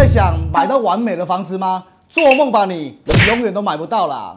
在想买到完美的房子吗？做梦吧你，你永远都买不到啦。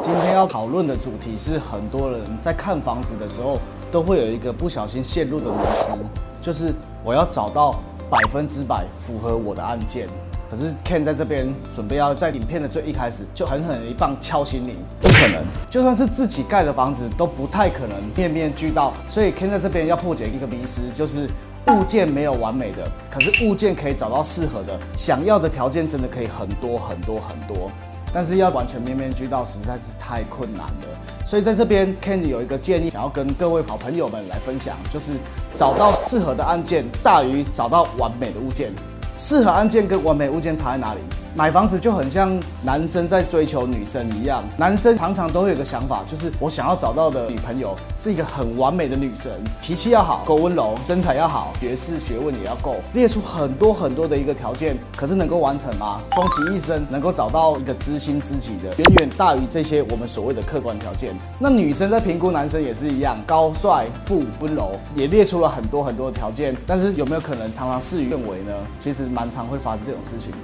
今天要讨论的主题是，很多人在看房子的时候，都会有一个不小心陷入的模式，就是我要找到百分之百符合我的案件。可是 Ken 在这边准备要在影片的最一开始就狠狠一棒敲醒你，不可能，就算是自己盖的房子都不太可能面面俱到。所以 Ken 在这边要破解一个迷思，就是物件没有完美的，可是物件可以找到适合的，想要的条件真的可以很多很多很多。但是要完全面面俱到实在是太困难了，所以在这边 Ken 有一个建议，想要跟各位好朋友们来分享，就是找到适合的按键大于找到完美的物件。适合按键跟完美物件差在哪里？买房子就很像男生在追求女生一样，男生常常都会有个想法，就是我想要找到的女朋友是一个很完美的女神，脾气要好，够温柔，身材要好，学识学问也要够，列出很多很多的一个条件，可是能够完成吗？终其一生能够找到一个知心知己的，远远大于这些我们所谓的客观条件。那女生在评估男生也是一样，高帅富温柔，也列出了很多很多的条件，但是有没有可能常常事与愿违呢？其实蛮常会发生这种事情的。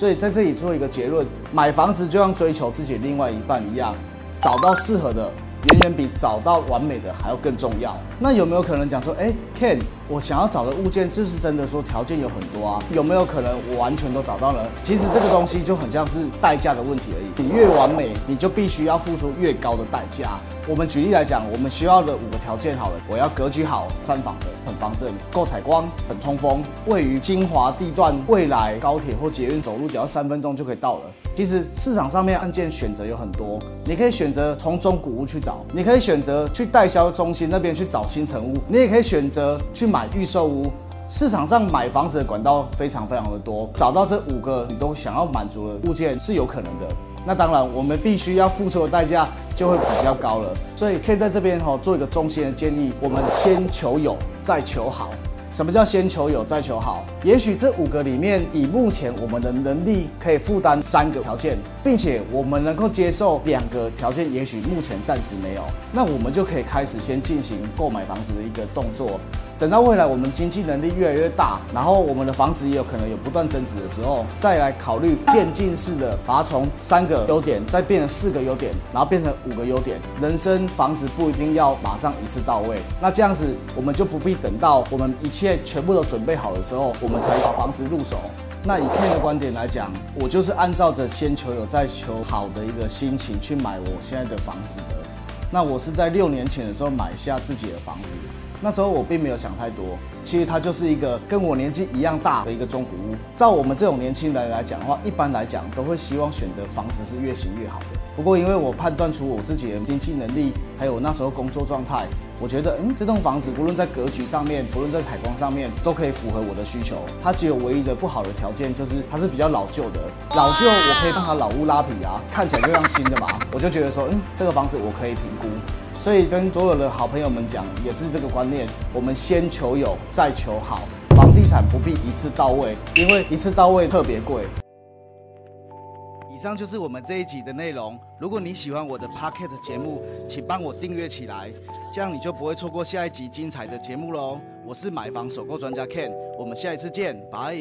所以在这里做一个结论：买房子就像追求自己另外一半一样，找到适合的，远远比找到完美的还要更重要。那有没有可能讲说，哎，Ken？我想要找的物件是不是真的说条件有很多啊？有没有可能我完全都找到了？其实这个东西就很像是代价的问题而已。你越完美，你就必须要付出越高的代价。我们举例来讲，我们需要的五个条件好了，我要格局好，三房的，很方正，够采光，很通风，位于精华地段，未来高铁或捷运走路只要三分钟就可以到了。其实市场上面案件选择有很多，你可以选择从中古屋去找，你可以选择去代销中心那边去找新城屋，你也可以选择去。买预售屋，市场上买房子的管道非常非常的多，找到这五个你都想要满足的物件是有可能的。那当然，我们必须要付出的代价就会比较高了。所以可以在这边哈做一个中心的建议：我们先求有，再求好。什么叫先求有再求好？也许这五个里面，以目前我们的能力可以负担三个条件，并且我们能够接受两个条件，也许目前暂时没有，那我们就可以开始先进行购买房子的一个动作。等到未来我们经济能力越来越大，然后我们的房子也有可能有不断增值的时候，再来考虑渐进式的把它从三个优点再变成四个优点，然后变成五个优点。人生房子不一定要马上一次到位，那这样子我们就不必等到我们一切全部都准备好的时候，我们才把房子入手。那以 Ken 的观点来讲，我就是按照着先求有再求好的一个心情去买我现在的房子的。那我是在六年前的时候买下自己的房子。那时候我并没有想太多，其实它就是一个跟我年纪一样大的一个中古屋。照我们这种年轻人来讲的话，一般来讲都会希望选择房子是越新越好的。不过因为我判断出我自己的经济能力，还有那时候工作状态，我觉得嗯，这栋房子不论在格局上面，不论在采光上面，都可以符合我的需求。它只有唯一的不好的条件就是它是比较老旧的，老旧我可以帮它老屋拉皮啊，看起来就像新的嘛。我就觉得说，嗯，这个房子我可以评估。所以跟所有的好朋友们讲，也是这个观念。我们先求有，再求好。房地产不必一次到位，因为一次到位特别贵。以上就是我们这一集的内容。如果你喜欢我的 Pocket 节目，请帮我订阅起来，这样你就不会错过下一集精彩的节目喽。我是买房首购专家 Ken，我们下一次见，拜。